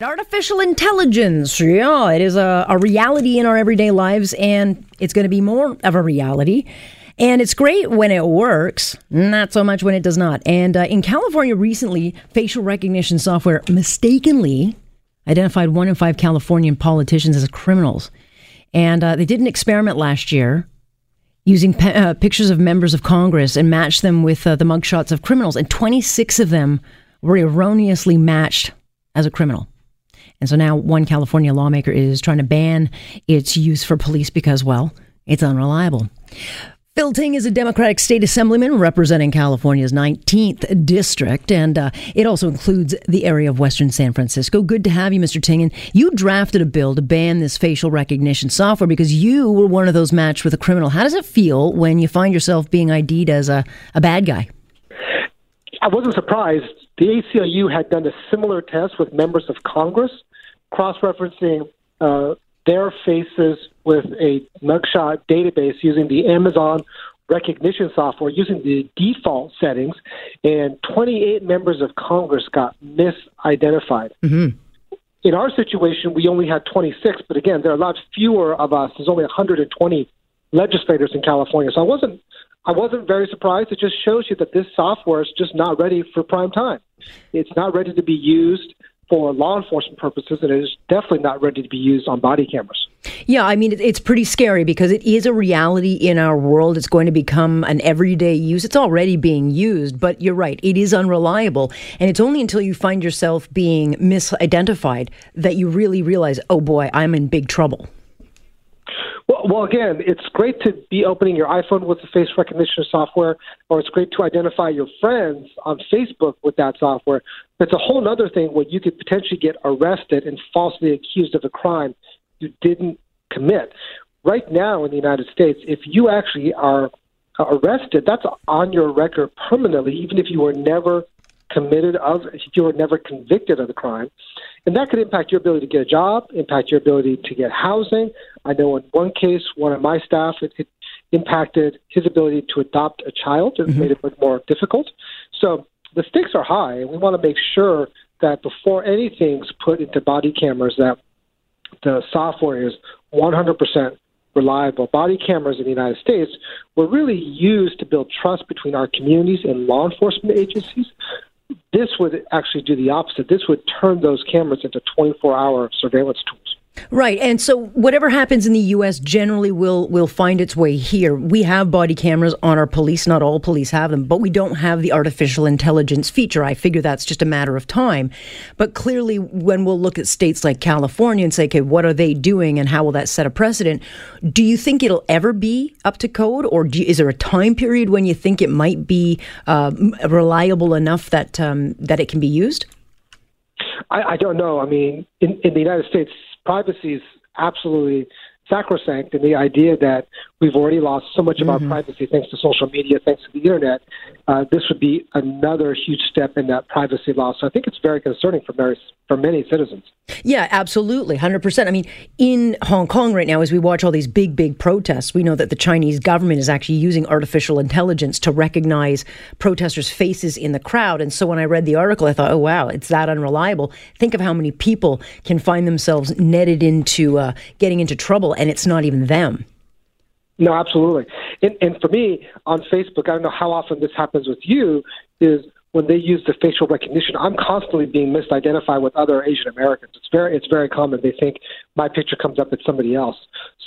Artificial intelligence, yeah, it is a, a reality in our everyday lives, and it's going to be more of a reality. And it's great when it works, not so much when it does not. And uh, in California recently, facial recognition software mistakenly identified one in five Californian politicians as criminals. And uh, they did an experiment last year using pe- uh, pictures of members of Congress and matched them with uh, the mugshots of criminals. And 26 of them were erroneously matched as a criminal. And so now one California lawmaker is trying to ban its use for police because, well, it's unreliable. Phil Ting is a Democratic state assemblyman representing California's 19th district, and uh, it also includes the area of Western San Francisco. Good to have you, Mr. Ting. And you drafted a bill to ban this facial recognition software because you were one of those matched with a criminal. How does it feel when you find yourself being ID'd as a, a bad guy? I wasn't surprised. The ACLU had done a similar test with members of Congress, cross referencing uh, their faces with a mugshot database using the Amazon Rekognition software using the default settings, and 28 members of Congress got misidentified. Mm-hmm. In our situation, we only had 26, but again, there are a lot fewer of us. There's only 120 legislators in California, so I wasn't. I wasn't very surprised. It just shows you that this software is just not ready for prime time. It's not ready to be used for law enforcement purposes, and it is definitely not ready to be used on body cameras. Yeah, I mean, it's pretty scary because it is a reality in our world. It's going to become an everyday use. It's already being used, but you're right, it is unreliable. And it's only until you find yourself being misidentified that you really realize, oh boy, I'm in big trouble. Well, well, again, it's great to be opening your iPhone with the face recognition software, or it's great to identify your friends on Facebook with that software. It's a whole other thing where you could potentially get arrested and falsely accused of a crime you didn't commit. Right now in the United States, if you actually are arrested, that's on your record permanently, even if you were never committed of, if you were never convicted of the crime. And that could impact your ability to get a job, impact your ability to get housing. I know in one case, one of my staff, it, it impacted his ability to adopt a child. It mm-hmm. made it much more difficult. So the stakes are high, and we want to make sure that before anything's put into body cameras, that the software is 100% reliable. Body cameras in the United States were really used to build trust between our communities and law enforcement agencies. This would actually do the opposite. This would turn those cameras into 24 hour surveillance tools. Right. And so whatever happens in the US generally will will find its way here. We have body cameras on our police, not all police have them, but we don't have the artificial intelligence feature. I figure that's just a matter of time. But clearly when we'll look at states like California and say, okay, what are they doing and how will that set a precedent? Do you think it'll ever be up to code or you, is there a time period when you think it might be uh, reliable enough that um, that it can be used? I, I don't know. I mean, in, in the United States, privacy is absolutely sacrosanct and the idea that we've already lost so much of mm-hmm. our privacy thanks to social media, thanks to the internet, uh, this would be another huge step in that privacy loss. So I think it's very concerning for many, for many citizens. Yeah, absolutely, hundred percent. I mean, in Hong Kong right now, as we watch all these big, big protests, we know that the Chinese government is actually using artificial intelligence to recognize protesters' faces in the crowd. And so when I read the article, I thought, oh wow, it's that unreliable. Think of how many people can find themselves netted into uh, getting into trouble, and it's not even them. No, absolutely. And, and for me on Facebook, I don't know how often this happens with you, is when they use the facial recognition, I'm constantly being misidentified with other Asian Americans. It's very it's very common. They think my picture comes up as somebody else.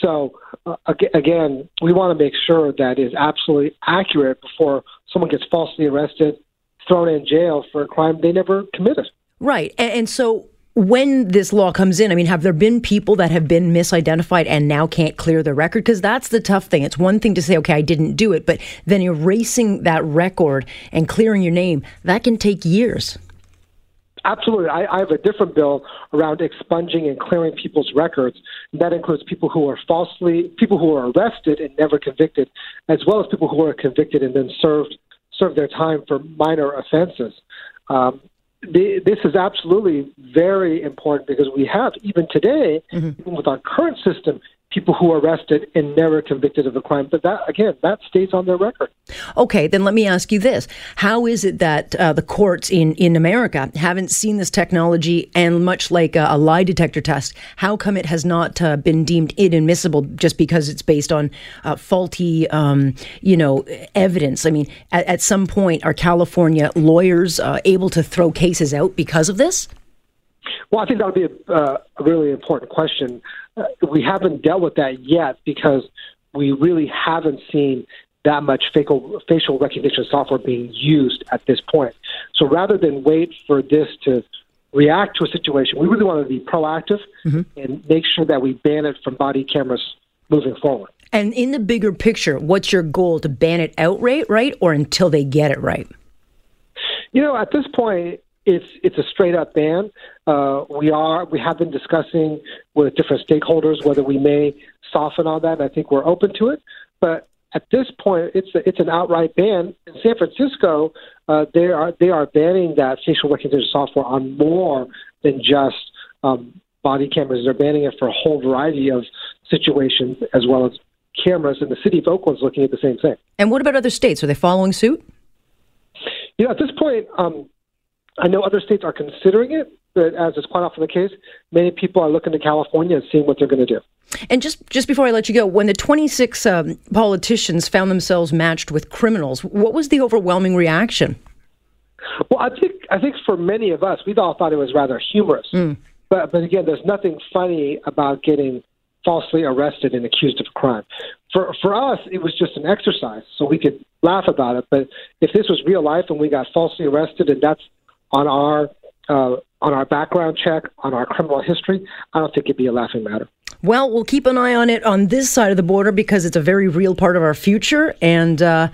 So uh, again, we want to make sure that is absolutely accurate before someone gets falsely arrested, thrown in jail for a crime they never committed. Right, and, and so when this law comes in, I mean, have there been people that have been misidentified and now can't clear their record? Because that's the tough thing. It's one thing to say, okay, I didn't do it, but then erasing that record and clearing your name, that can take years. Absolutely. I, I, have a different bill around expunging and clearing people's records. And that includes people who are falsely, people who are arrested and never convicted, as well as people who are convicted and then served served their time for minor offenses. Um, the, this is absolutely very important because we have, even today, mm-hmm. even with our current system, people who are arrested and never convicted of a crime. But that, again, that stays on their record. Okay, then let me ask you this. How is it that uh, the courts in, in America haven't seen this technology and much like a, a lie detector test, how come it has not uh, been deemed inadmissible just because it's based on uh, faulty, um, you know, evidence? I mean, at, at, some point, are California lawyers uh, able to throw cases out because of this? Well, I think that would be a, uh, a really important question. Uh, we haven't dealt with that yet because we really haven't seen that much facial, facial recognition software being used at this point. So rather than wait for this to react to a situation, we really want to be proactive mm-hmm. and make sure that we ban it from body cameras moving forward. And in the bigger picture, what's your goal to ban it outright, right, or until they get it right? You know, at this point, it's it's a straight up ban. Uh, we are we have been discussing with different stakeholders whether we may soften on that. I think we're open to it, but at this point, it's a, it's an outright ban. In San Francisco, uh, they are they are banning that facial recognition software on more than just um, body cameras. They're banning it for a whole variety of situations as well as cameras. And the city of Oakland's looking at the same thing. And what about other states? Are they following suit? You know, at this point, um, I know other states are considering it, but as is quite often the case, many people are looking to California and seeing what they're going to do. And just just before I let you go, when the 26 um, politicians found themselves matched with criminals, what was the overwhelming reaction? Well, I think I think for many of us, we all thought it was rather humorous. Mm. But but again, there's nothing funny about getting falsely arrested and accused of a crime. For for us, it was just an exercise, so we could laugh about it. But if this was real life and we got falsely arrested, and that's on our uh, on our background check, on our criminal history, I don't think it'd be a laughing matter. Well, we'll keep an eye on it on this side of the border because it's a very real part of our future. And, uh,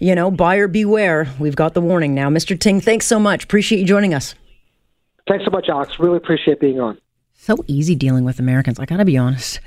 you know, buyer beware. We've got the warning now. Mr. Ting, thanks so much. Appreciate you joining us. Thanks so much, Alex. Really appreciate being on. So easy dealing with Americans. I got to be honest.